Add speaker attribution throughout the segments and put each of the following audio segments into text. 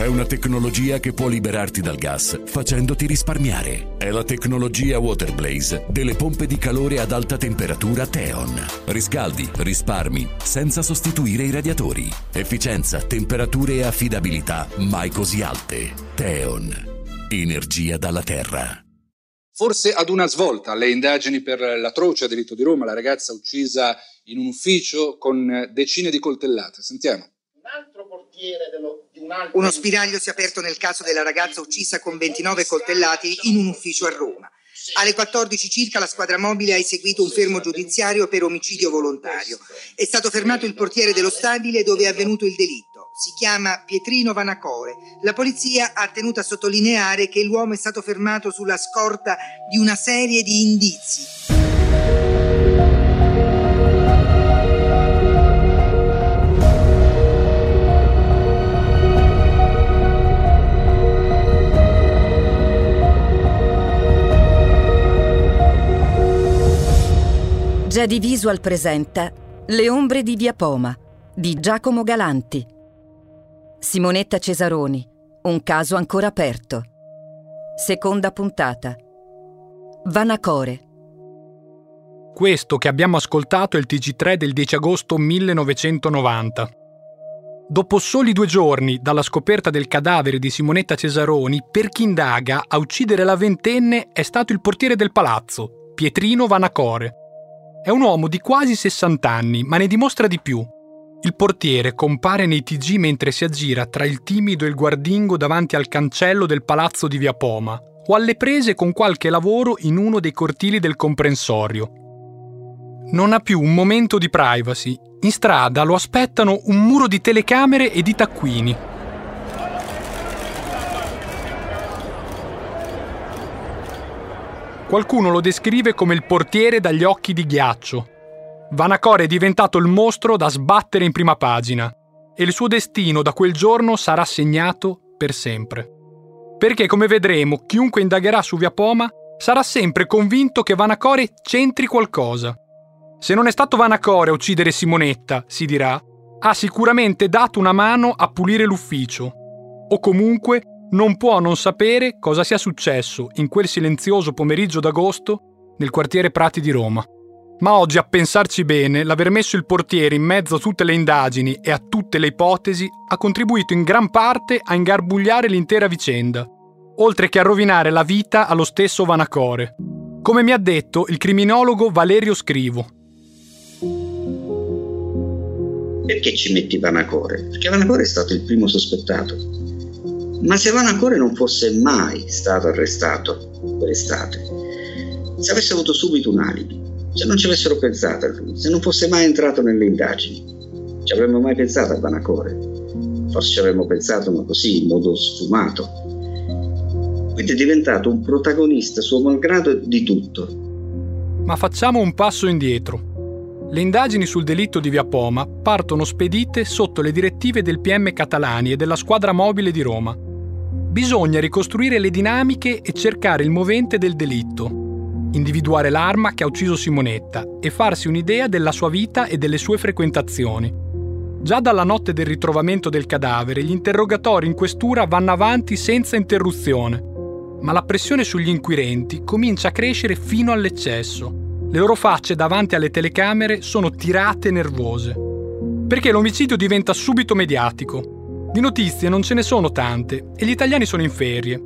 Speaker 1: C'è una tecnologia che può liberarti dal gas facendoti risparmiare. È la tecnologia Waterblaze delle pompe di calore ad alta temperatura Teon. Riscaldi, risparmi, senza sostituire i radiatori. Efficienza, temperature e affidabilità mai così alte. Teon. Energia dalla Terra.
Speaker 2: Forse ad una svolta alle indagini per l'atroce delitto di Roma, la ragazza uccisa in un ufficio con decine di coltellate. Sentiamo.
Speaker 3: Un altro portiere dello.
Speaker 4: Uno spiraglio si è aperto nel caso della ragazza uccisa con 29 coltellati in un ufficio a Roma. Alle 14 circa la squadra mobile ha eseguito un fermo giudiziario per omicidio volontario. È stato fermato il portiere dello stabile dove è avvenuto il delitto. Si chiama Pietrino Vanacore. La polizia ha tenuto a sottolineare che l'uomo è stato fermato sulla scorta di una serie di indizi.
Speaker 5: Jedi Visual presenta Le ombre di Via Poma di Giacomo Galanti. Simonetta Cesaroni, un caso ancora aperto. Seconda puntata. Vanacore.
Speaker 6: Questo che abbiamo ascoltato è il TG3 del 10 agosto 1990. Dopo soli due giorni dalla scoperta del cadavere di Simonetta Cesaroni, per chi indaga a uccidere la ventenne è stato il portiere del palazzo, Pietrino Vanacore. È un uomo di quasi 60 anni, ma ne dimostra di più. Il portiere compare nei TG mentre si aggira tra il timido e il guardingo davanti al cancello del palazzo di Via Poma o alle prese con qualche lavoro in uno dei cortili del comprensorio. Non ha più un momento di privacy. In strada lo aspettano un muro di telecamere e di taccuini. Qualcuno lo descrive come il portiere dagli occhi di ghiaccio. Vanacore è diventato il mostro da sbattere in prima pagina e il suo destino da quel giorno sarà segnato per sempre. Perché, come vedremo, chiunque indagherà su Via Poma sarà sempre convinto che Vanacore c'entri qualcosa. Se non è stato Vanacore a uccidere Simonetta, si dirà, ha sicuramente dato una mano a pulire l'ufficio. O comunque non può non sapere cosa sia successo in quel silenzioso pomeriggio d'agosto nel quartiere Prati di Roma. Ma oggi, a pensarci bene, l'aver messo il portiere in mezzo a tutte le indagini e a tutte le ipotesi ha contribuito in gran parte a ingarbugliare l'intera vicenda, oltre che a rovinare la vita allo stesso Vanacore. Come mi ha detto il criminologo Valerio Scrivo.
Speaker 7: Perché ci metti Vanacore? Perché Vanacore è stato il primo sospettato ma se Vanacore non fosse mai stato arrestato quell'estate, se avesse avuto subito un alibi, se non ci avessero pensato a lui, se non fosse mai entrato nelle indagini, ci avremmo mai pensato a Vanacore? Forse ci avremmo pensato, ma così, in modo sfumato. Quindi è diventato un protagonista suo malgrado di tutto.
Speaker 6: Ma facciamo un passo indietro. Le indagini sul delitto di Via Poma partono spedite sotto le direttive del PM Catalani e della squadra mobile di Roma Bisogna ricostruire le dinamiche e cercare il movente del delitto, individuare l'arma che ha ucciso Simonetta e farsi un'idea della sua vita e delle sue frequentazioni. Già dalla notte del ritrovamento del cadavere gli interrogatori in questura vanno avanti senza interruzione, ma la pressione sugli inquirenti comincia a crescere fino all'eccesso. Le loro facce davanti alle telecamere sono tirate nervose. Perché l'omicidio diventa subito mediatico di notizie non ce ne sono tante e gli italiani sono in ferie.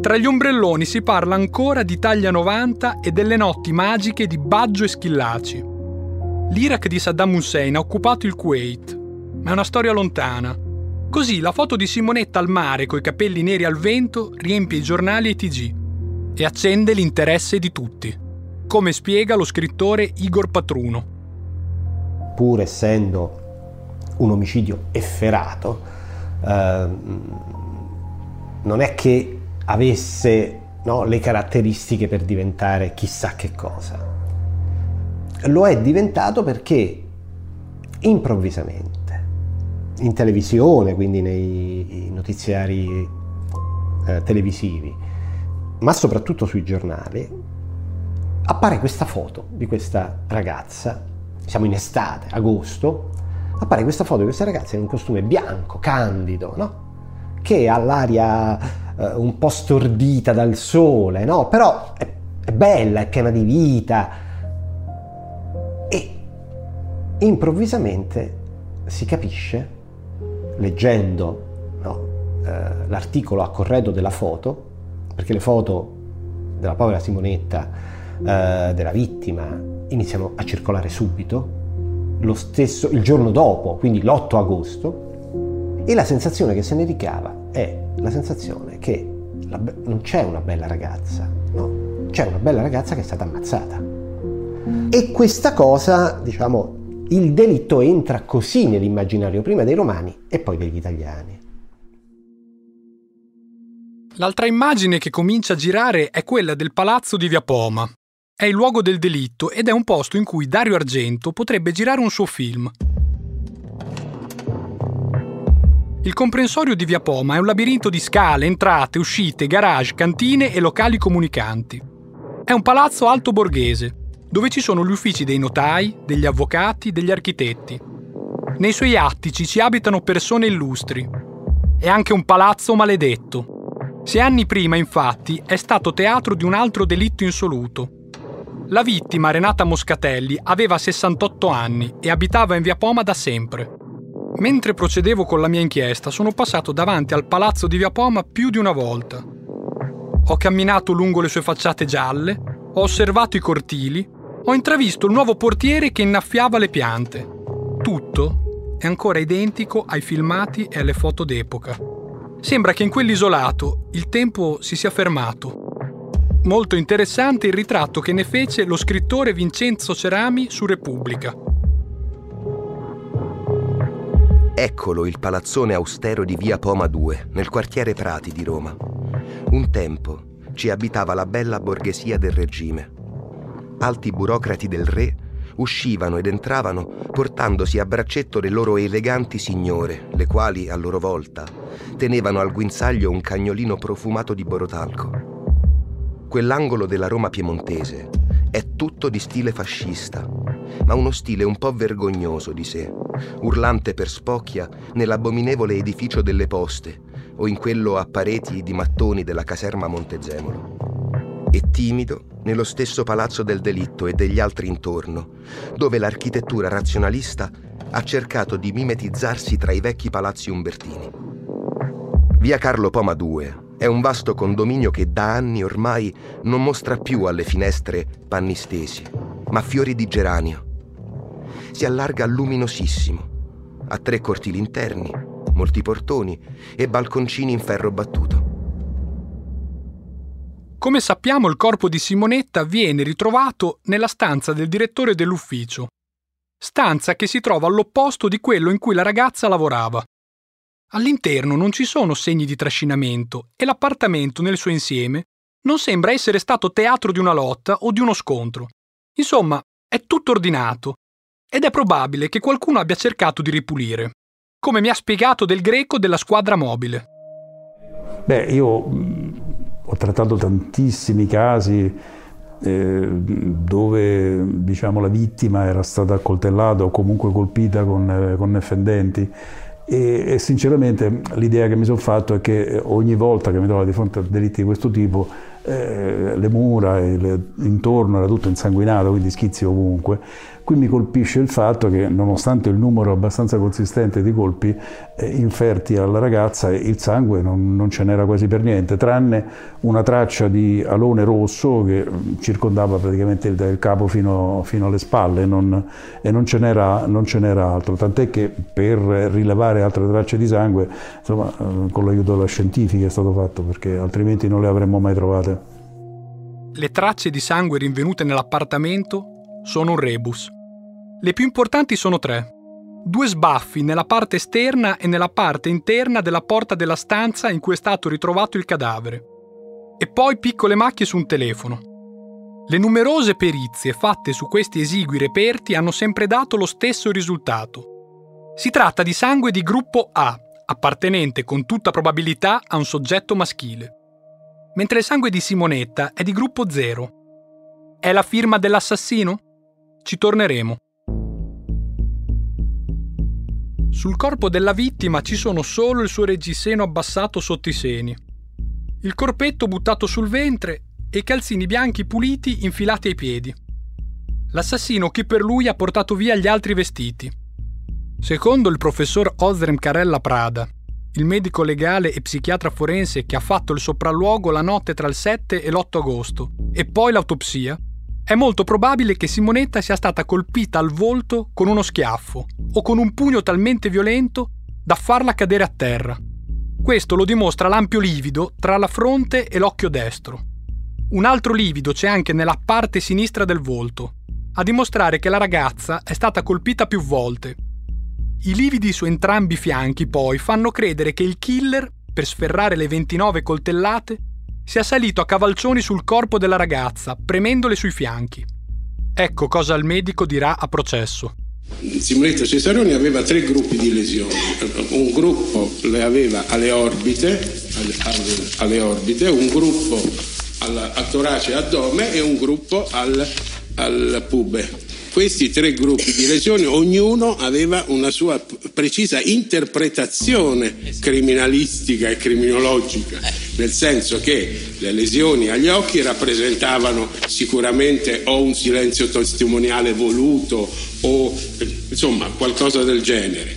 Speaker 6: Tra gli ombrelloni si parla ancora di Taglia 90 e delle notti magiche di Baggio e Schillaci. L'Iraq di Saddam Hussein ha occupato il Kuwait, ma è una storia lontana. Così la foto di Simonetta al mare coi capelli neri al vento riempie i giornali e i TG e accende l'interesse di tutti, come spiega lo scrittore Igor Patruno.
Speaker 8: Pur essendo un omicidio efferato, Ehm, non è che avesse no, le caratteristiche per diventare chissà che cosa. Lo è diventato perché improvvisamente, in televisione, quindi nei notiziari eh, televisivi, ma soprattutto sui giornali, appare questa foto di questa ragazza, siamo in estate, agosto, appare questa foto di questa ragazza in un costume bianco, candido, no? che ha l'aria eh, un po' stordita dal sole, no? Però è, è bella, è piena di vita. E improvvisamente si capisce, leggendo no, eh, l'articolo a corredo della foto, perché le foto della povera Simonetta, eh, della vittima, iniziano a circolare subito, stesso, il giorno dopo, quindi l'8 agosto, e la sensazione che se ne ricava è la sensazione che la, non c'è una bella ragazza, no? c'è una bella ragazza che è stata ammazzata. E questa cosa, diciamo, il delitto entra così nell'immaginario prima dei romani e poi degli italiani.
Speaker 6: L'altra immagine che comincia a girare è quella del palazzo di Via Poma. È il luogo del delitto ed è un posto in cui Dario Argento potrebbe girare un suo film. Il comprensorio di Via Poma è un labirinto di scale, entrate, uscite, garage, cantine e locali comunicanti. È un palazzo alto borghese, dove ci sono gli uffici dei notai, degli avvocati, degli architetti. Nei suoi attici ci abitano persone illustri. È anche un palazzo maledetto, Sei anni prima, infatti, è stato teatro di un altro delitto insoluto. La vittima, Renata Moscatelli, aveva 68 anni e abitava in via Poma da sempre. Mentre procedevo con la mia inchiesta, sono passato davanti al palazzo di via Poma più di una volta. Ho camminato lungo le sue facciate gialle, ho osservato i cortili, ho intravisto il nuovo portiere che innaffiava le piante. Tutto è ancora identico ai filmati e alle foto d'epoca. Sembra che in quell'isolato il tempo si sia fermato. Molto interessante il ritratto che ne fece lo scrittore Vincenzo Cerami su Repubblica.
Speaker 9: Eccolo il palazzone austero di via Poma 2, nel quartiere Prati di Roma. Un tempo ci abitava la bella borghesia del regime. Alti burocrati del re uscivano ed entravano portandosi a braccetto le loro eleganti signore, le quali, a loro volta, tenevano al guinzaglio un cagnolino profumato di borotalco. Quell'angolo della Roma piemontese è tutto di stile fascista, ma uno stile un po' vergognoso di sé, urlante per spocchia nell'abominevole edificio delle poste o in quello a pareti di mattoni della caserma Montezemolo. E timido nello stesso palazzo del delitto e degli altri intorno, dove l'architettura razionalista ha cercato di mimetizzarsi tra i vecchi palazzi umbertini. Via Carlo Poma 2 è un vasto condominio che da anni ormai non mostra più alle finestre panni stesi, ma fiori di geranio. Si allarga luminosissimo, ha tre cortili interni, molti portoni e balconcini in ferro battuto.
Speaker 6: Come sappiamo, il corpo di Simonetta viene ritrovato nella stanza del direttore dell'ufficio, stanza che si trova all'opposto di quello in cui la ragazza lavorava. All'interno non ci sono segni di trascinamento e l'appartamento nel suo insieme non sembra essere stato teatro di una lotta o di uno scontro. Insomma, è tutto ordinato ed è probabile che qualcuno abbia cercato di ripulire, come mi ha spiegato del greco della squadra mobile.
Speaker 10: Beh, io ho trattato tantissimi casi eh, dove diciamo, la vittima era stata accoltellata o comunque colpita con, eh, con fendenti e, e, sinceramente l'idea che mi sono fatto è che ogni volta che mi trovo di fronte a delitti di questo tipo eh, le mura le, intorno era tutto insanguinato, quindi schizzi ovunque Qui mi colpisce il fatto che nonostante il numero abbastanza consistente di colpi eh, inferti alla ragazza, il sangue non, non, ce n'era quasi per niente, tranne una traccia di alone rosso che mm, circondava praticamente il, il capo fino, fino, alle spalle non, e non ce, non ce, n'era, altro, tant'è che per rilevare altre tracce di sangue, insomma, eh, con l'aiuto della scientifica è stato fatto perché altrimenti non le avremmo mai trovate.
Speaker 6: Le tracce di sangue rinvenute nell'appartamento sono un rebus. Le più importanti sono tre. Due sbaffi nella parte esterna e nella parte interna della porta della stanza in cui è stato ritrovato il cadavere. E poi piccole macchie su un telefono. Le numerose perizie fatte su questi esigui reperti hanno sempre dato lo stesso risultato. Si tratta di sangue di gruppo A, appartenente con tutta probabilità a un soggetto maschile, mentre il sangue di Simonetta è di gruppo 0. È la firma dell'assassino? Ci torneremo. Sul corpo della vittima ci sono solo il suo reggiseno abbassato sotto i seni, il corpetto buttato sul ventre e i calzini bianchi puliti infilati ai piedi. L'assassino che per lui ha portato via gli altri vestiti. Secondo il professor Ozrem Carella Prada, il medico legale e psichiatra forense che ha fatto il sopralluogo la notte tra il 7 e l'8 agosto e poi l'autopsia, è molto probabile che Simonetta sia stata colpita al volto con uno schiaffo o con un pugno talmente violento da farla cadere a terra. Questo lo dimostra l'ampio livido tra la fronte e l'occhio destro. Un altro livido c'è anche nella parte sinistra del volto, a dimostrare che la ragazza è stata colpita più volte. I lividi su entrambi i fianchi poi fanno credere che il killer, per sferrare le 29 coltellate, sia salito a cavalcioni sul corpo della ragazza, premendole sui fianchi. Ecco cosa il medico dirà a processo.
Speaker 11: Simonetta Cesaroni aveva tre gruppi di lesioni. Un gruppo le aveva alle orbite, alle, orbite un gruppo al, al torace e addome e un gruppo al, al pube. Questi tre gruppi di lesioni, ognuno aveva una sua precisa interpretazione criminalistica e criminologica, nel senso che le lesioni agli occhi rappresentavano sicuramente o un silenzio testimoniale voluto o insomma qualcosa del genere.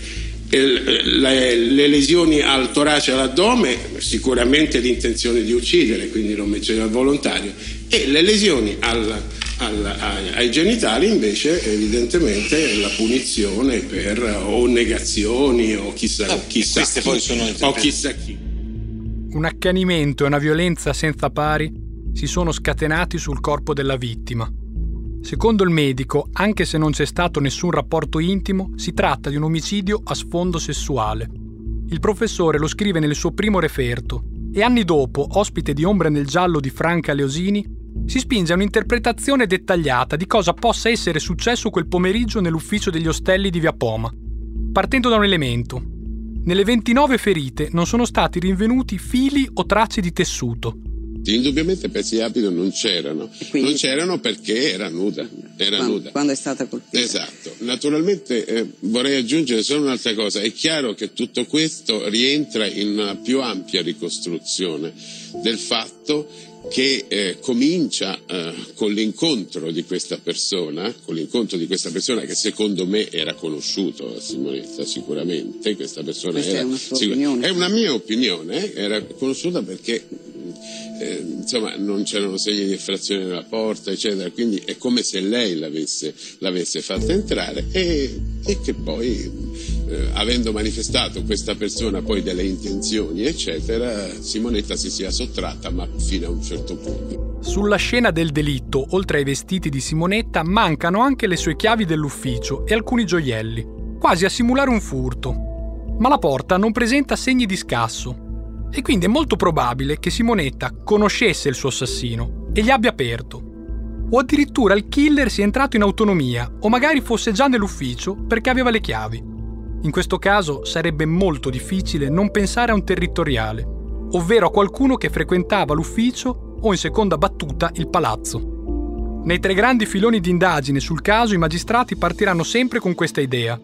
Speaker 11: Le, le, lesioni al torace e all'addome, sicuramente l'intenzione di uccidere, quindi non menziona volontario, e le lesioni al, al, ai, ai, genitali invece evidentemente la punizione per o negazioni o chissà, no, chissà chi, o chissà chi.
Speaker 6: Un accanimento e una violenza senza pari si sono scatenati sul corpo della vittima. Secondo il medico, anche se non c'è stato nessun rapporto intimo, si tratta di un omicidio a sfondo sessuale. Il professore lo scrive nel suo primo referto e anni dopo, ospite di Ombre nel giallo di Franca Leosini, si spinge a un'interpretazione dettagliata di cosa possa essere successo quel pomeriggio nell'ufficio degli ostelli di Via Poma, partendo da un elemento. Nelle 29 ferite non sono stati rinvenuti fili o tracce di tessuto.
Speaker 11: Indubbiamente pezzi di abito non c'erano, Quindi... non c'erano perché era nuda. Era
Speaker 12: quando,
Speaker 11: nuda.
Speaker 12: quando è stata colpita.
Speaker 11: Esatto. Naturalmente eh, vorrei aggiungere solo un'altra cosa. È chiaro che tutto questo rientra in una più ampia ricostruzione del fatto che eh, comincia eh, con l'incontro di questa persona, con l'incontro di questa persona che secondo me era conosciuto a Simonetta sicuramente, questa persona
Speaker 12: questa
Speaker 11: era,
Speaker 12: è una sua opinione.
Speaker 11: È una mia opinione, era conosciuta perché eh, insomma non c'erano segni di effrazione nella porta, eccetera, quindi è come se lei l'avesse, l'avesse fatta entrare e, e che poi, eh, avendo manifestato questa persona poi delle intenzioni, eccetera, Simonetta si sia sottratta, ma fino a un certo punto.
Speaker 6: Sulla scena del delitto, oltre ai vestiti di Simonetta, mancano anche le sue chiavi dell'ufficio e alcuni gioielli, quasi a simulare un furto. Ma la porta non presenta segni di scasso, e quindi è molto probabile che Simonetta conoscesse il suo assassino e gli abbia aperto. O addirittura il killer sia entrato in autonomia, o magari fosse già nell'ufficio perché aveva le chiavi. In questo caso sarebbe molto difficile non pensare a un territoriale, ovvero a qualcuno che frequentava l'ufficio o in seconda battuta il palazzo. Nei tre grandi filoni di indagine sul caso i magistrati partiranno sempre con questa idea,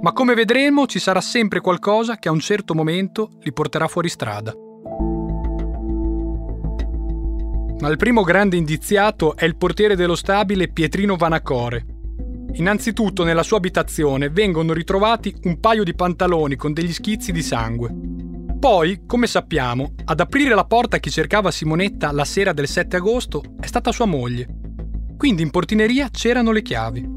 Speaker 6: ma come vedremo ci sarà sempre qualcosa che a un certo momento li porterà fuori strada. Ma il primo grande indiziato è il portiere dello stabile Pietrino Vanacore. Innanzitutto nella sua abitazione vengono ritrovati un paio di pantaloni con degli schizzi di sangue. Poi, come sappiamo, ad aprire la porta a chi cercava Simonetta la sera del 7 agosto è stata sua moglie. Quindi in portineria c'erano le chiavi.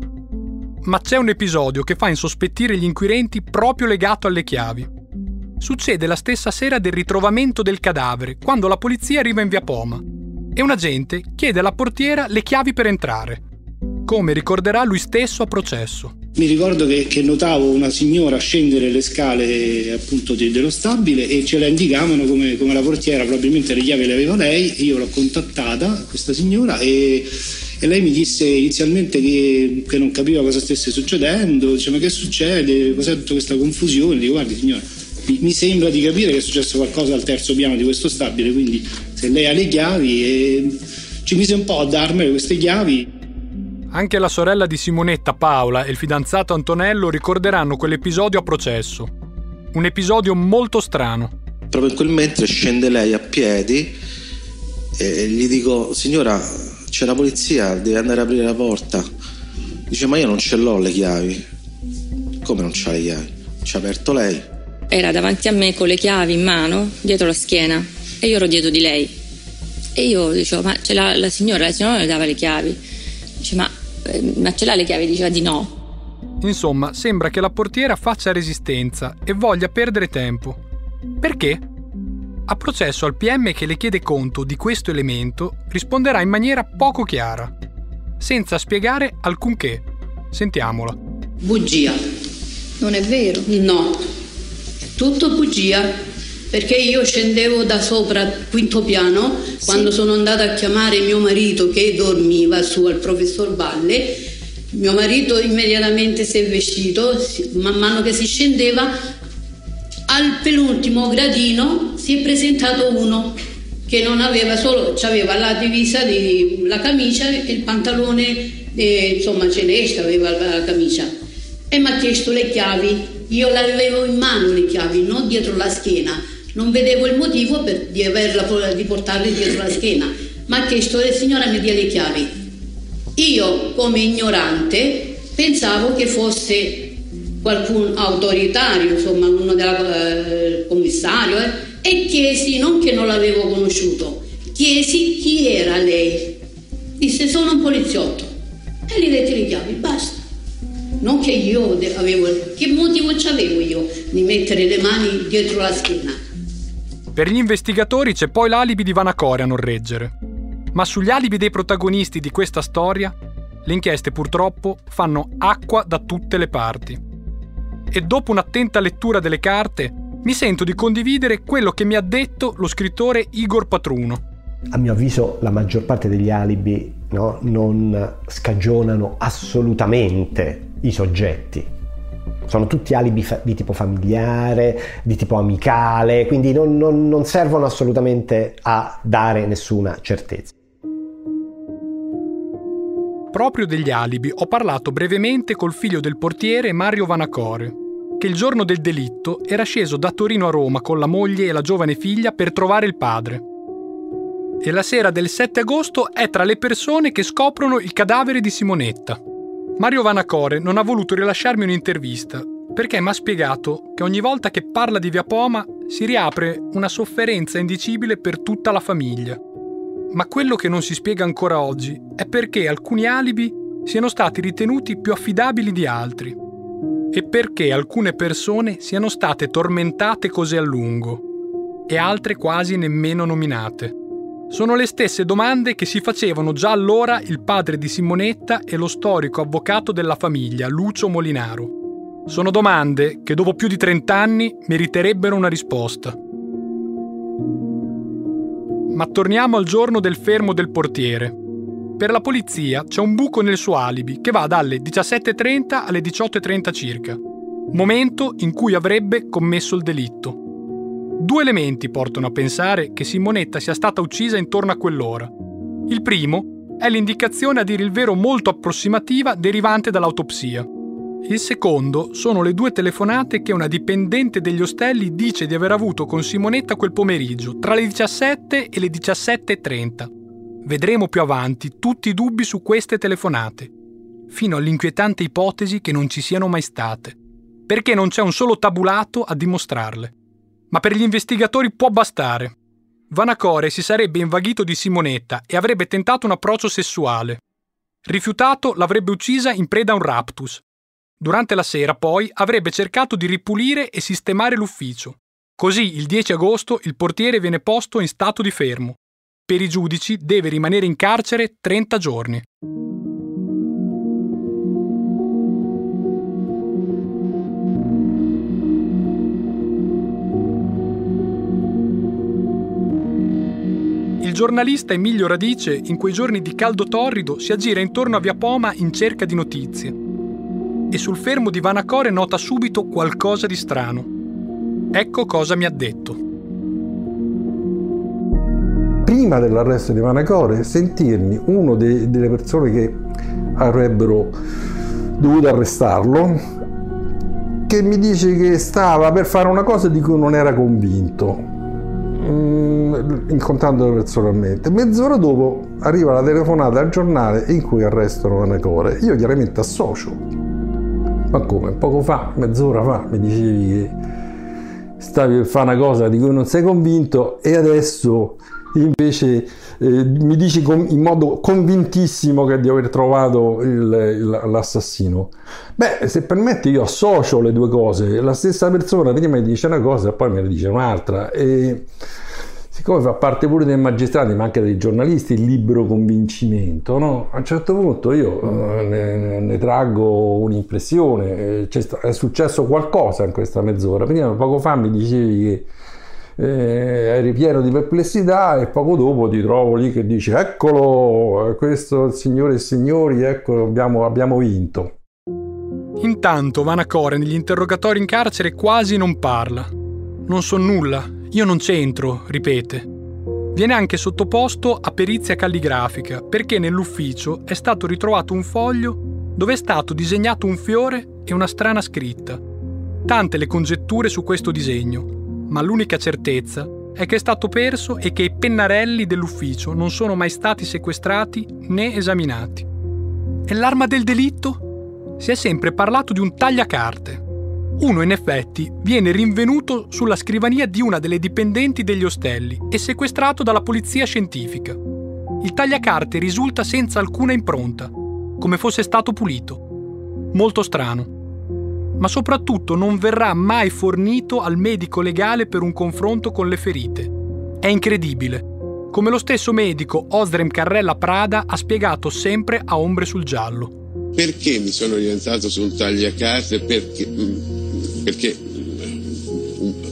Speaker 6: Ma c'è un episodio che fa insospettire gli inquirenti proprio legato alle chiavi. Succede la stessa sera del ritrovamento del cadavere, quando la polizia arriva in via Poma, e un agente chiede alla portiera le chiavi per entrare, come ricorderà lui stesso a processo.
Speaker 13: Mi ricordo che, che, notavo una signora scendere le scale appunto de, dello stabile e ce la indicavano come, come, la portiera, probabilmente le chiavi le aveva lei, io l'ho contattata, questa signora, e e lei mi disse inizialmente che, che non capiva cosa stesse succedendo, dice ma che succede, cos'è tutta questa confusione, dico guardi signora, mi, mi, sembra di capire che è successo qualcosa al terzo piano di questo stabile, quindi se lei ha le chiavi e ci mise un po' a darmele queste chiavi.
Speaker 6: Anche la sorella di Simonetta, Paola, e il fidanzato Antonello ricorderanno quell'episodio a processo. Un episodio molto strano.
Speaker 12: Proprio in quel mentre scende lei a piedi e gli dico, signora, c'è la polizia, deve andare a aprire la porta. Dice, ma io non ce l'ho le chiavi. Come non c'ha le chiavi? Ci ha aperto lei.
Speaker 14: Era davanti a me con le chiavi in mano, dietro la schiena, e io ero dietro di lei. E io dicevo, ma ce l'ha la signora, la signora le dava le chiavi. Dice, ma, eh, ma ce l'ha le chiavi? Diceva di no.
Speaker 6: Insomma, sembra che la portiera faccia resistenza e voglia perdere tempo. Perché? A processo al PM che le chiede conto di questo elemento risponderà in maniera poco chiara, senza spiegare alcunché. Sentiamola.
Speaker 15: Bugia.
Speaker 14: Non è vero?
Speaker 15: No, tutto bugia, perché io scendevo da sopra, quinto piano, sì. quando sono andata a chiamare mio marito che dormiva su al professor Valle. Mio marito immediatamente si è vestito, man mano che si scendeva al penultimo gradino si è presentato uno che non aveva solo aveva la divisa di, la camicia e il pantalone eh, insomma celeste aveva la camicia e mi ha chiesto le chiavi io le avevo in mano le chiavi non dietro la schiena non vedevo il motivo per, di, averla, di portarle dietro la schiena mi ha chiesto le signora mi dia le chiavi io come ignorante pensavo che fosse qualcun autoritario, insomma, uno del eh, commissario, eh, e chiesi, non che non l'avevo conosciuto, chiesi chi era lei. Disse sono un poliziotto e gli detti le chiavi, basta. Non che io avevo, che motivo c'avevo io di mettere le mani dietro la schiena?
Speaker 6: Per gli investigatori c'è poi l'alibi di Vanacore a non reggere. Ma sugli alibi dei protagonisti di questa storia, le inchieste purtroppo fanno acqua da tutte le parti e dopo un'attenta lettura delle carte mi sento di condividere quello che mi ha detto lo scrittore Igor Patruno.
Speaker 8: A mio avviso la maggior parte degli alibi no, non scagionano assolutamente i soggetti. Sono tutti alibi fa- di tipo familiare, di tipo amicale, quindi non, non, non servono assolutamente a dare nessuna certezza.
Speaker 6: Proprio degli alibi ho parlato brevemente col figlio del portiere Mario Vanacore, che il giorno del delitto era sceso da Torino a Roma con la moglie e la giovane figlia per trovare il padre. E la sera del 7 agosto è tra le persone che scoprono il cadavere di Simonetta. Mario Vanacore non ha voluto rilasciarmi un'intervista perché mi ha spiegato che ogni volta che parla di Via Poma si riapre una sofferenza indicibile per tutta la famiglia. Ma quello che non si spiega ancora oggi è perché alcuni alibi siano stati ritenuti più affidabili di altri e perché alcune persone siano state tormentate così a lungo e altre quasi nemmeno nominate. Sono le stesse domande che si facevano già allora il padre di Simonetta e lo storico avvocato della famiglia, Lucio Molinaro. Sono domande che dopo più di 30 anni meriterebbero una risposta. Ma torniamo al giorno del fermo del portiere. Per la polizia c'è un buco nel suo alibi che va dalle 17.30 alle 18.30 circa, momento in cui avrebbe commesso il delitto. Due elementi portano a pensare che Simonetta sia stata uccisa intorno a quell'ora. Il primo è l'indicazione a dire il vero molto approssimativa derivante dall'autopsia. Il secondo sono le due telefonate che una dipendente degli ostelli dice di aver avuto con Simonetta quel pomeriggio, tra le 17 e le 17.30. Vedremo più avanti tutti i dubbi su queste telefonate, fino all'inquietante ipotesi che non ci siano mai state, perché non c'è un solo tabulato a dimostrarle. Ma per gli investigatori può bastare. Vanacore si sarebbe invaghito di Simonetta e avrebbe tentato un approccio sessuale. Rifiutato, l'avrebbe uccisa in preda a un raptus. Durante la sera, poi, avrebbe cercato di ripulire e sistemare l'ufficio. Così, il 10 agosto, il portiere viene posto in stato di fermo per i giudici deve rimanere in carcere 30 giorni. Giornalista Emilio Radice, in quei giorni di caldo torrido, si aggira intorno a Via Poma in cerca di notizie. E sul fermo di Vanacore nota subito qualcosa di strano. Ecco cosa mi ha detto
Speaker 10: prima dell'arresto di Manacore sentirmi una delle persone che
Speaker 16: avrebbero dovuto arrestarlo, che mi dice che stava per fare una cosa di cui non era convinto, mm, incontrandolo personalmente. Mezz'ora dopo arriva la telefonata al giornale in cui arrestano Vanacore. Io chiaramente associo. Ma come? Poco fa, mezz'ora fa, mi dicevi che stavi per fare una cosa di cui non sei convinto e adesso invece eh, mi dici con, in modo convintissimo che di aver trovato il, il, l'assassino. Beh, se permetti io associo le due cose, la stessa persona prima mi dice una cosa e poi me ne dice un'altra e siccome fa parte pure dei magistrati ma anche dei giornalisti il libero convincimento, no? a un certo punto io eh, ne, ne, traggo un'impressione, C'è, è successo qualcosa in questa mezz'ora, prima poco fa mi dicevi che eh, eri pieno di perplessità e poco dopo ti trovo lì che dici eccolo, questo signore e signori, ecco abbiamo, abbiamo vinto.
Speaker 6: Intanto Vanacore negli interrogatori in carcere quasi non parla. Non so nulla, io non c'entro, ripete. Viene anche sottoposto a perizia calligrafica perché nell'ufficio è stato ritrovato un foglio dove è stato disegnato un fiore e una strana scritta. Tante le congetture su questo disegno, ma l'unica certezza è che è stato perso e che i pennarelli dell'ufficio non sono mai stati sequestrati né esaminati. E l'arma del delitto? Si è sempre parlato di un tagliacarte. Uno, in effetti, viene rinvenuto sulla scrivania di una delle dipendenti degli ostelli e sequestrato dalla polizia scientifica. Il tagliacarte risulta senza alcuna impronta, come fosse stato pulito. Molto strano ma soprattutto non verrà mai fornito al medico legale per un confronto con le ferite. È incredibile. Come lo stesso medico Osrem Carrella Prada ha spiegato sempre a ombre sul giallo.
Speaker 11: Perché mi sono orientato su un tagliacarte? Perché, mm, perché mm,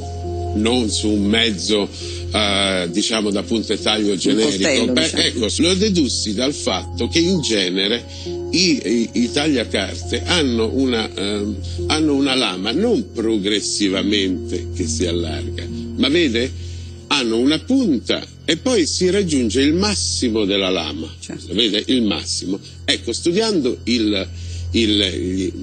Speaker 11: non su un mezzo uh, diciamo da punto e taglio generico. Costello, Beh, diciamo. Ecco, lo dedussi dal fatto che in genere i, i, i tagliacarte hanno una, uh, hanno una lama non progressivamente che si allarga, ma vede? Hanno una punta e poi si raggiunge il massimo della lama, certo. vede? Il massimo. Ecco, studiando il, il, il,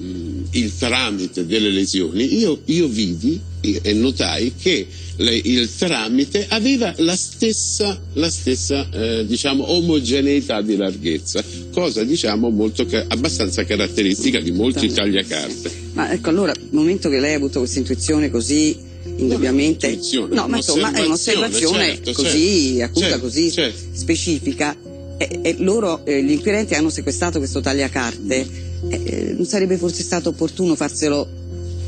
Speaker 11: il tramite delle lesioni, io, io vidi e notai che le, il tramite aveva la stessa, la stessa eh, diciamo, omogeneità di larghezza, cosa diciamo molto, abbastanza caratteristica di molti tagliacarte.
Speaker 17: Ma ecco allora, nel momento che lei ha avuto questa intuizione così indubbiamente
Speaker 11: no,
Speaker 17: ma insomma è un'osservazione
Speaker 11: certo,
Speaker 17: così
Speaker 11: certo,
Speaker 17: acuta,
Speaker 11: certo,
Speaker 17: così
Speaker 11: certo.
Speaker 17: specifica e, e loro, eh, gli inquirenti hanno sequestrato questo tagliacarte eh, non sarebbe forse stato opportuno farselo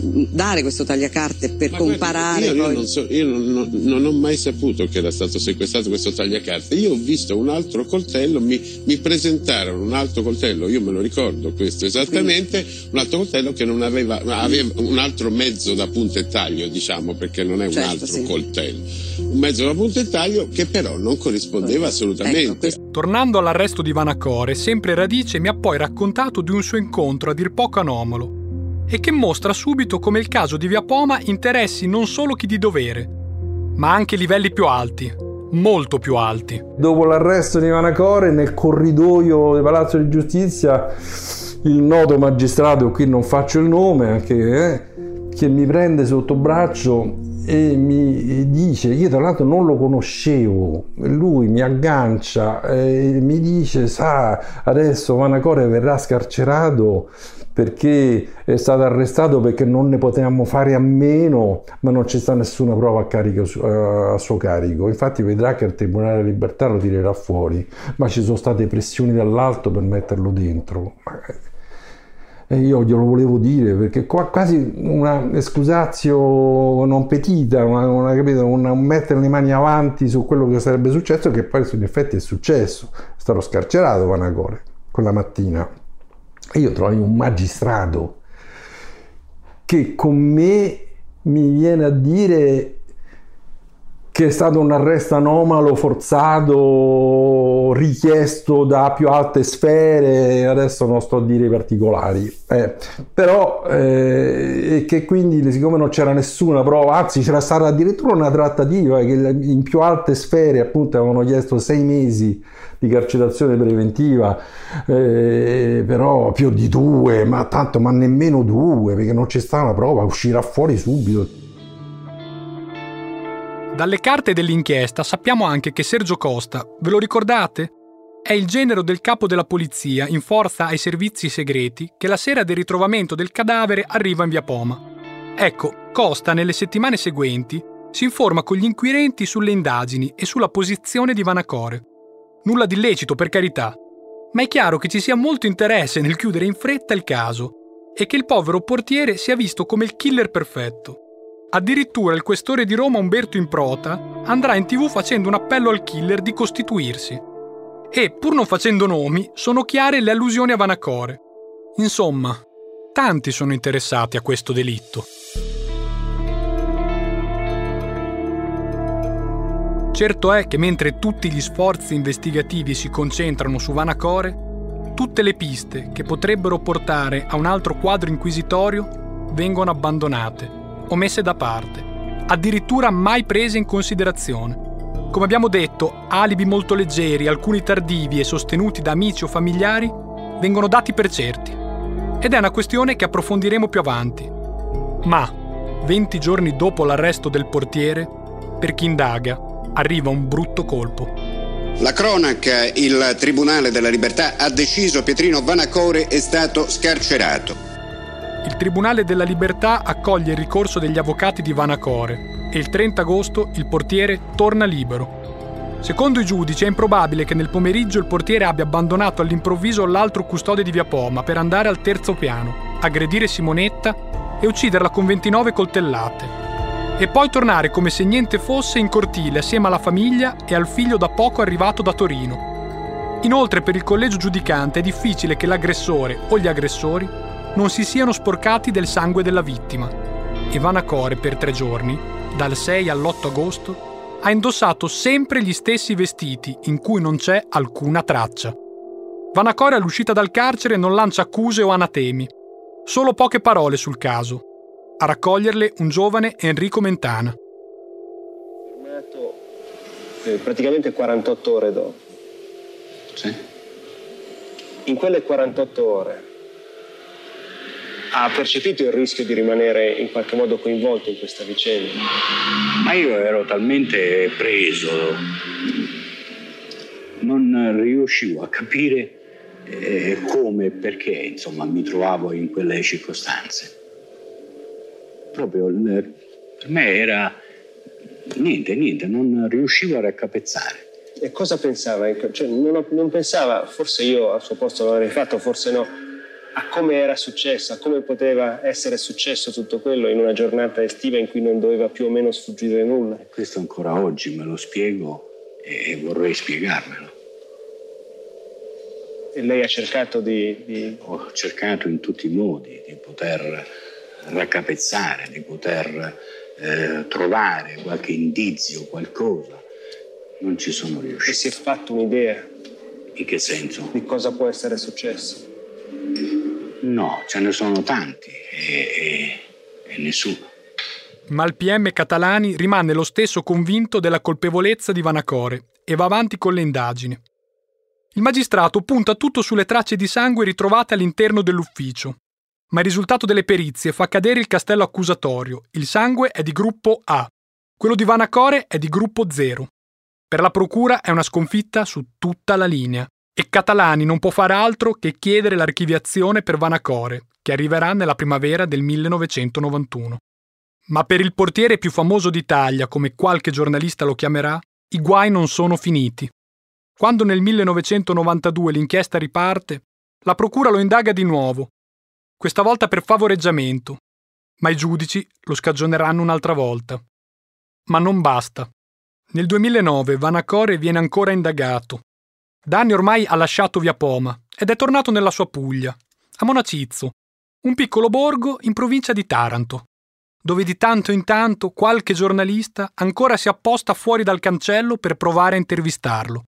Speaker 17: dare questo tagliacarte per
Speaker 11: Ma
Speaker 17: comparare.
Speaker 11: Guarda, io,
Speaker 17: poi...
Speaker 11: io, non, so, io non, non, non, ho mai saputo che era stato sequestrato questo tagliacarte. Io ho visto un altro coltello, mi, mi presentarono un altro coltello, io me lo ricordo questo esattamente, un altro coltello che non aveva, aveva un altro mezzo da punta e taglio, diciamo, perché non è un
Speaker 17: Certo,
Speaker 11: altro
Speaker 17: sì.
Speaker 11: coltello. Un mezzo da punta e taglio che però non corrispondeva assolutamente.
Speaker 6: Tornando all'arresto di Vanacore, sempre Radice mi ha poi raccontato di un suo incontro a dir poco anomalo e che mostra subito come il caso di Via Poma interessi non solo chi di dovere, ma anche livelli più alti, molto più alti.
Speaker 16: Dopo l'arresto di Vanacore, nel corridoio del Palazzo di Giustizia, il noto magistrato, qui non faccio il nome, anche, eh, che mi prende sotto braccio e mi dice, io tra l'altro non lo conoscevo, lui mi aggancia e mi dice, sa, adesso Vanacore verrà scarcerato perché è stato arrestato perché non ne potevamo fare a meno, ma non c'è sta nessuna prova a, carico, a suo carico. Infatti vedrà che il Tribunale della Libertà lo tirerà fuori, ma ci sono state pressioni dall'alto per metterlo dentro. E io glielo volevo dire perché qua quasi una excusatio non petita, una, una, capito? Una, un mettere le mani avanti su quello che sarebbe successo, che poi in effetti è successo. È stato scarcerato Vanacore quella mattina. E io trovai un magistrato che con me mi viene a dire
Speaker 10: che è stato un arresto anomalo, forzato, richiesto da più alte sfere, adesso non sto a dire i particolari, eh, però eh, che quindi siccome non c'era nessuna prova, anzi c'era stata addirittura una trattativa che in più alte sfere appunto avevano chiesto sei mesi di carcerazione preventiva, eh, però più di due, ma tanto ma nemmeno due, perché non c'è stata una prova, uscirà fuori subito.
Speaker 6: Dalle carte dell'inchiesta sappiamo anche che Sergio Costa, ve lo ricordate? È il genero del capo della polizia in forza ai servizi segreti che la sera del ritrovamento del cadavere arriva in via Poma. Ecco, Costa nelle settimane seguenti si informa con gli inquirenti sulle indagini e sulla posizione di Vanacore. Nulla di illecito, per carità, ma è chiaro che ci sia molto interesse nel chiudere in fretta il caso e che il povero portiere sia visto come il killer perfetto. Addirittura il questore di Roma Umberto Improta andrà in tv facendo un appello al killer di costituirsi. E, pur non facendo nomi, sono chiare le allusioni a Vanacore. Insomma, tanti sono interessati a questo delitto. Certo è che mentre tutti gli sforzi investigativi si concentrano su Vanacore, tutte le piste che potrebbero portare a un altro quadro inquisitorio vengono abbandonate o messe da parte, addirittura mai prese in considerazione. Come abbiamo detto, alibi molto leggeri, alcuni tardivi e sostenuti da amici o familiari, vengono dati per certi. Ed è una questione che approfondiremo più avanti. Ma, 20 giorni dopo l'arresto del portiere, per chi indaga, arriva un brutto colpo.
Speaker 18: La cronaca, il Tribunale della Libertà ha deciso Pietrino Vanacore è stato scarcerato
Speaker 6: il Tribunale della Libertà accoglie il ricorso degli avvocati di Vanacore e il 30 agosto il portiere torna libero. Secondo i giudici è improbabile che nel pomeriggio il portiere abbia abbandonato all'improvviso l'altro custode di Via Poma per andare al terzo piano, aggredire Simonetta e ucciderla con 29 coltellate. E poi tornare come se niente fosse in cortile assieme alla famiglia e al figlio da poco arrivato da Torino. Inoltre per il collegio giudicante è difficile che l'aggressore o gli aggressori non si siano sporcati del sangue della vittima. Ivana Core per tre giorni, dal 6 all'8 agosto, ha indossato sempre gli stessi vestiti in cui non c'è alcuna traccia. Vanacore all'uscita dal carcere non lancia accuse o anatemi, solo poche parole sul caso. A raccoglierle un giovane Enrico Mentana.
Speaker 19: Fermato eh, praticamente 48 ore dopo.
Speaker 18: Sì.
Speaker 19: In quelle 48 ore ha percepito il rischio di rimanere in qualche modo coinvolto in questa vicenda?
Speaker 20: Ma io ero talmente preso, non riuscivo a capire eh, come e perché insomma, mi trovavo in quelle circostanze. Proprio per me era niente, niente, non riuscivo a raccapezzare.
Speaker 19: E cosa pensava? Cioè, non, non pensava, forse io al suo posto l'avrei fatto, forse no a come era successo, a come poteva essere successo tutto quello in una giornata estiva in cui non doveva più o meno sfuggire nulla.
Speaker 20: Questo ancora oggi me lo spiego e vorrei spiegarmelo.
Speaker 19: E lei ha cercato di, di...
Speaker 20: Ho cercato in tutti i modi di poter raccapezzare, di poter eh, trovare qualche indizio, qualcosa. Non ci sono riuscito.
Speaker 19: E si è fatto un'idea?
Speaker 20: In che senso?
Speaker 19: Di cosa può essere successo?
Speaker 20: No, ce ne sono tanti e, e, e nessuno.
Speaker 6: Ma il PM Catalani rimane lo stesso convinto della colpevolezza di Vanacore e va avanti con le indagini. Il magistrato punta tutto sulle tracce di sangue ritrovate all'interno dell'ufficio, ma il risultato delle perizie fa cadere il castello accusatorio. Il sangue è di gruppo A, quello di Vanacore è di gruppo 0. Per la procura è una sconfitta su tutta la linea e Catalani non può fare altro che chiedere l'archiviazione per Vanacore, che arriverà nella primavera del 1991. Ma per il portiere più famoso d'Italia, come qualche giornalista lo chiamerà, i guai non sono finiti. Quando nel 1992 l'inchiesta riparte, la procura lo indaga di nuovo, questa volta per favoreggiamento, ma i giudici lo scagioneranno un'altra volta. Ma non basta. Nel 2009 Vanacore viene ancora indagato Danni ormai ha lasciato Via Poma ed è tornato nella sua Puglia, a Monacizzo, un piccolo borgo in provincia di Taranto. dove di tanto in tanto qualche giornalista ancora si apposta fuori dal cancello per provare a intervistarlo.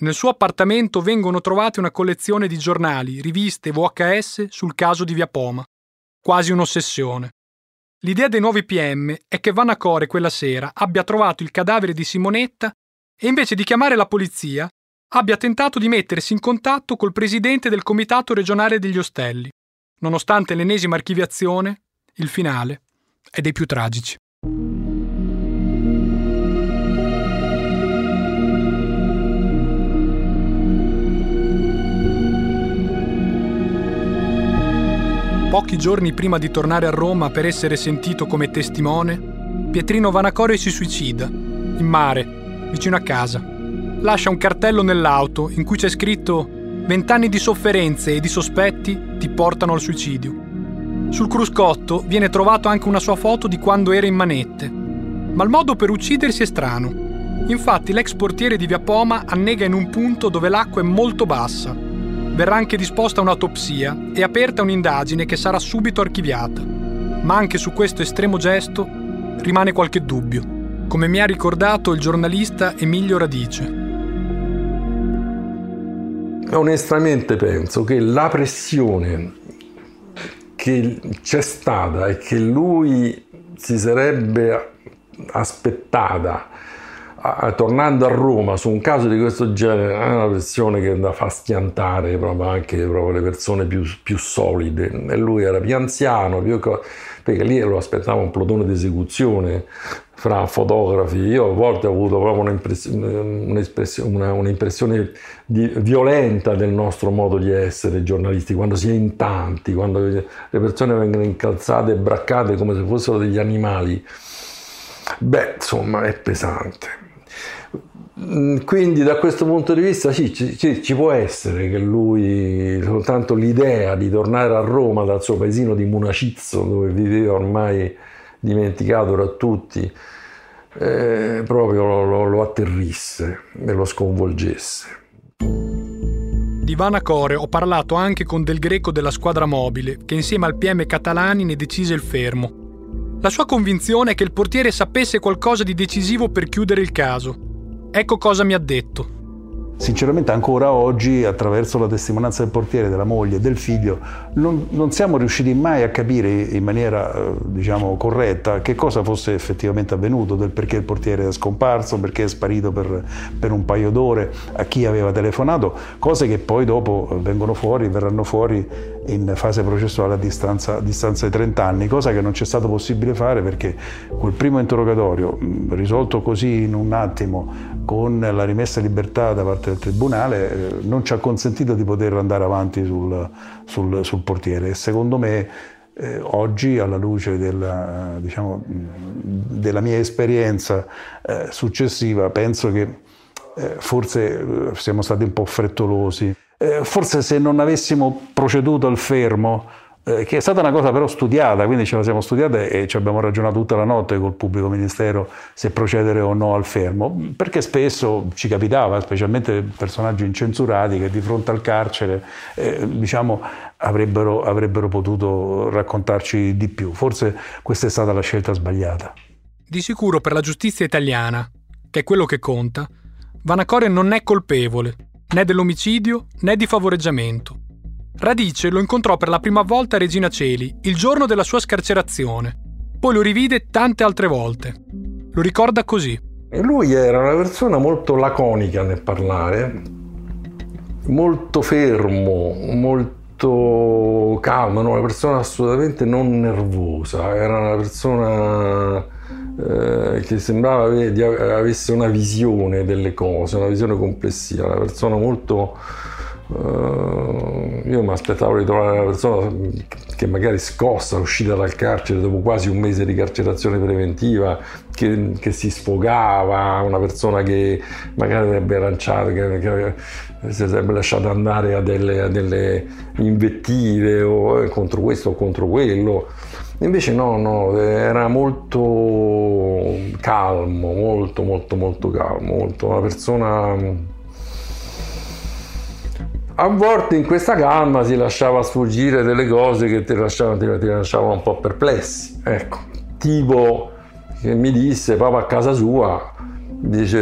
Speaker 6: Nel suo appartamento vengono trovate una collezione di giornali, riviste VHS sul caso di Via Poma. Quasi un'ossessione. L'idea dei nuovi PM è che Vanacore quella sera abbia trovato il cadavere di Simonetta e invece di chiamare la polizia abbia tentato di mettersi in contatto col presidente del comitato regionale degli ostelli. Nonostante l'ennesima archiviazione, il finale è dei più tragici. Pochi giorni prima di tornare a Roma per essere sentito come testimone, Pietrino Vanacore si suicida, in mare, vicino a casa. Lascia un cartello nell'auto in cui c'è scritto Vent'anni di sofferenze e di sospetti ti portano al suicidio. Sul cruscotto viene trovato anche una sua foto di quando era in manette. Ma il modo per uccidersi è strano. Infatti l'ex portiere di Via Poma annega in un punto dove l'acqua è molto bassa Verrà anche disposta un'autopsia e aperta un'indagine che sarà subito archiviata. Ma anche su questo estremo gesto rimane qualche dubbio, come mi ha ricordato il giornalista Emilio Radice.
Speaker 16: Onestamente penso che la pressione che c'è stata e che lui si sarebbe aspettata a, tornando a Roma su un caso di questo genere è una pressione che da fa schiantare proprio anche proprio le persone più, più, solide. E lui era più anziano più perché lì lo aspettava un plotone di esecuzione fra fotografi. Io a volte ho avuto proprio un'impressione, un'impressione di, violenta del nostro modo di essere giornalisti quando si è in tanti quando le persone vengono incalzate e braccate come se fossero degli animali. Beh insomma è pesante. Mm, quindi da questo punto di vista sì, ci, ci, può essere che lui, soltanto l'idea di tornare a Roma dal suo paesino di Munacizzo, dove viveva ormai dimenticato da tutti, eh, proprio lo, lo, lo atterrisse e lo sconvolgesse.
Speaker 6: Di Vana Core ho parlato anche con Del Greco della squadra mobile, che insieme al PM Catalani ne decise il fermo. La sua convinzione è che il portiere sapesse qualcosa di decisivo per chiudere il caso Ecco cosa mi ha detto.
Speaker 10: Sinceramente ancora oggi, attraverso la testimonianza del portiere, della moglie del figlio, non, non, siamo riusciti mai a capire in maniera eh, diciamo, corretta che cosa fosse effettivamente avvenuto, del perché il portiere è scomparso, perché è sparito per, per un paio d'ore, a chi aveva telefonato, cose che poi dopo vengono fuori, verranno fuori in fase processuale a distanza, a distanza di 30 anni, cosa che non c'è stato possibile fare perché quel primo interrogatorio, risolto così in un attimo, con la rimessa in libertà da parte del Tribunale eh, non ci ha consentito di poter andare avanti sul, sul, sul portiere e secondo me eh, oggi alla luce della, diciamo, della mia esperienza eh, successiva penso che eh, forse eh, siamo stati un po' frettolosi. Eh, forse se non avessimo proceduto al fermo eh, che è stata una cosa però studiata, quindi ce la siamo studiata e ci abbiamo ragionato tutta la notte col pubblico ministero se procedere o no al fermo, perché spesso ci capitava, specialmente personaggi incensurati che di fronte al carcere eh, diciamo, avrebbero, avrebbero potuto raccontarci di più. Forse questa è stata la scelta sbagliata.
Speaker 6: Di sicuro per la giustizia italiana, che è quello che conta, Vanacore non è colpevole né dell'omicidio né di favoreggiamento. Radice lo incontrò per la prima volta a Regina Celi, il giorno della sua scarcerazione. Poi lo rivide tante altre volte. Lo ricorda così.
Speaker 16: Lui era una persona molto laconica nel parlare, molto fermo, molto calmo, una persona assolutamente non nervosa, era una persona eh, che sembrava avesse una visione delle cose, una visione complessiva, una persona molto Uh, io mi aspettavo di trovare una persona che magari scossa, uscita dal carcere dopo quasi un mese di carcerazione preventiva, che, che si sfogava, una persona che magari avrebbe lanciato, che, che si sarebbe lasciato andare a delle, a delle invettive o eh, contro questo o contro quello. Invece no, no, era molto calmo, molto, molto, molto calmo, molto una persona a volte in questa calma si lasciava sfuggire delle cose che ti lasciavano, ti, ti lasciavano un po' perplessi. Ecco, tipo che mi disse proprio a casa sua, dice,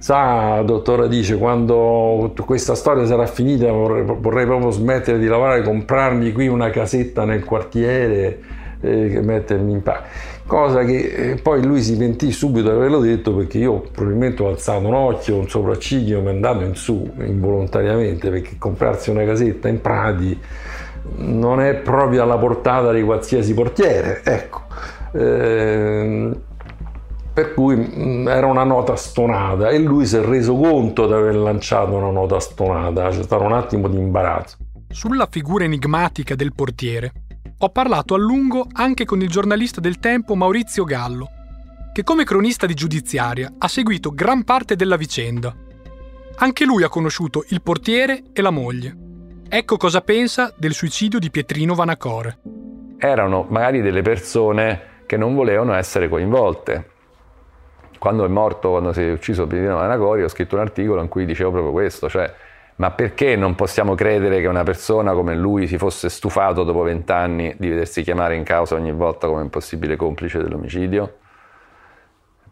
Speaker 16: sa dottore, dice, quando questa storia sarà finita vorrei, vorrei proprio smettere di lavorare, comprarmi qui una casetta nel quartiere e mettermi in pace cosa che eh, poi lui si pentì subito di averlo detto perché io probabilmente ho alzato un occhio, un sopracciglio, mi è andato in su involontariamente perché comprarsi una casetta in Prati non è proprio alla portata di qualsiasi portiere, ecco. Eh, per cui mm, era una nota stonata e lui si è reso conto di aver lanciato una nota stonata, c'è stato un attimo di imbarazzo.
Speaker 6: Sulla figura enigmatica del portiere ho parlato a lungo anche con il giornalista del tempo Maurizio Gallo, che come cronista di giudiziaria ha seguito gran parte della vicenda. Anche lui ha conosciuto il portiere e la moglie. Ecco cosa pensa del suicidio di Pietrino Vanacore.
Speaker 21: Erano magari delle persone che non volevano essere coinvolte. Quando è morto, quando si è ucciso Pietrino Vanacore, ho scritto un articolo in cui dicevo proprio questo, cioè ma perché non possiamo credere che una persona come lui si fosse stufato dopo vent'anni di vedersi chiamare in causa ogni volta come un possibile complice dell'omicidio?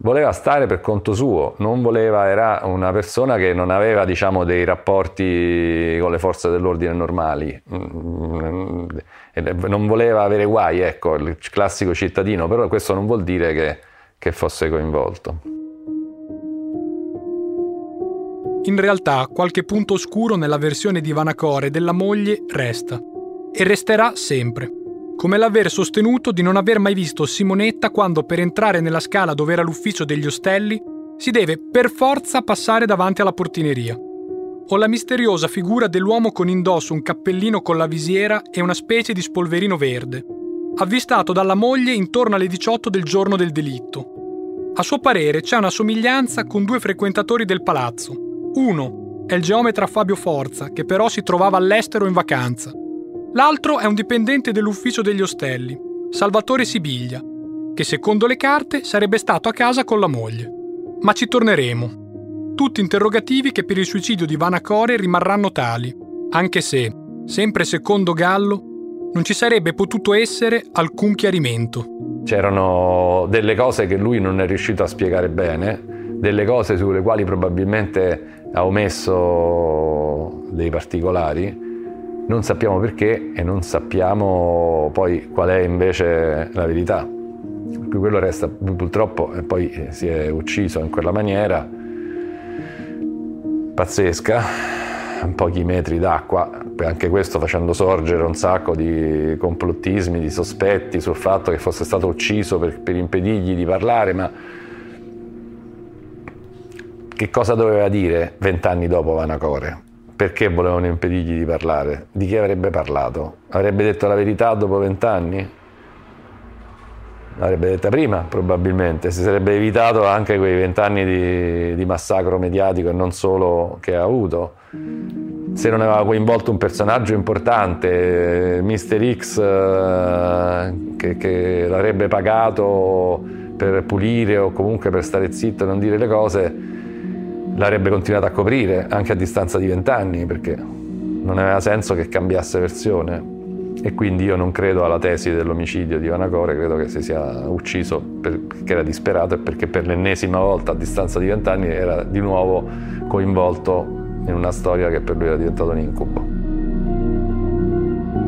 Speaker 21: Voleva stare per conto suo, non voleva, era una persona che non aveva diciamo, dei rapporti con le forze dell'ordine normali, mm, non voleva avere guai, ecco, il classico cittadino, però questo non vuol dire che, che fosse coinvolto.
Speaker 6: In realtà qualche punto oscuro nella versione di Vanacore della moglie resta. E resterà sempre. Come l'aver sostenuto di non aver mai visto Simonetta quando per entrare nella scala dove era l'ufficio degli ostelli si deve per forza passare davanti alla portineria. O la misteriosa figura dell'uomo con indosso un cappellino con la visiera e una specie di spolverino verde, avvistato dalla moglie intorno alle 18 del giorno del delitto. A suo parere c'è una somiglianza con due frequentatori del palazzo, uno è il geometra Fabio Forza, che però si trovava all'estero in vacanza. L'altro è un dipendente dell'ufficio degli ostelli, Salvatore Sibiglia, che secondo le carte sarebbe stato a casa con la moglie. Ma ci torneremo. Tutti interrogativi che per il suicidio di Vanacore rimarranno tali, anche se, sempre secondo Gallo, non ci sarebbe potuto essere alcun chiarimento.
Speaker 21: C'erano delle cose che lui non è riuscito a spiegare bene, delle cose sulle quali probabilmente ha omesso dei particolari, non sappiamo perché e non sappiamo poi qual è invece la verità. Quello resta purtroppo e poi si è ucciso in quella maniera pazzesca, pochi metri d'acqua, anche questo facendo sorgere un sacco di complottismi, di sospetti sul fatto che fosse stato ucciso per, per impedirgli di parlare, ma che cosa doveva dire vent'anni dopo Vanacore? Perché volevano impedirgli di parlare? Di chi avrebbe parlato? Avrebbe detto la verità dopo vent'anni? L'avrebbe detta prima, probabilmente. Si sarebbe evitato anche quei vent'anni di, di massacro mediatico e non solo che ha avuto se non aveva coinvolto un personaggio importante, Mister X, eh, che, che, l'avrebbe pagato per pulire o comunque per stare zitto e non dire le cose, l'avrebbe continuato a coprire anche a distanza di vent'anni perché non aveva senso che cambiasse versione e quindi io non credo alla tesi dell'omicidio di Vanacore, credo che si sia ucciso perché era disperato e perché per l'ennesima volta a distanza di vent'anni era di nuovo coinvolto in una storia che per lui era diventata un incubo.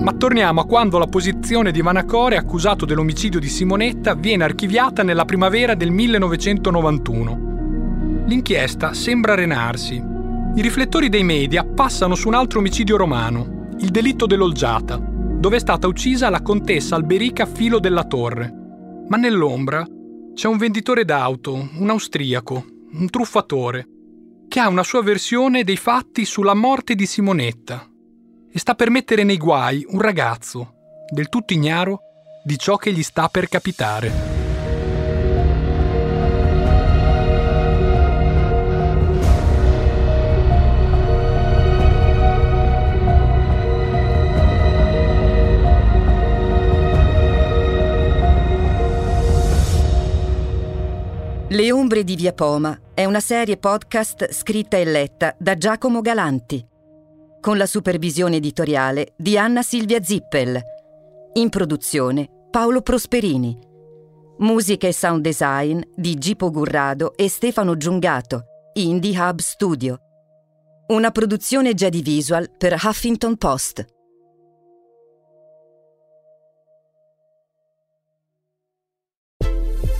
Speaker 6: Ma torniamo a quando la posizione di Vanacore, accusato dell'omicidio di Simonetta, viene archiviata nella primavera del 1991 l'inchiesta sembra arenarsi. I riflettori dei media passano su un altro omicidio romano, il delitto dell'Olgiata, dove è stata uccisa la contessa Alberica Filo della Torre. Ma nell'ombra c'è un venditore d'auto, un austriaco, un truffatore, che ha una sua versione dei fatti sulla morte di Simonetta e sta per mettere nei guai un ragazzo, del tutto ignaro di ciò che gli sta per capitare.
Speaker 5: Le ombre di Via Poma è una serie podcast scritta e letta da Giacomo Galanti, con la supervisione editoriale di Anna Silvia Zippel. In produzione Paolo Prosperini. Musica e sound design di Gipo Gurrado e Stefano Giungato, Indie Hub Studio. Una produzione Jedi Visual per Huffington Post.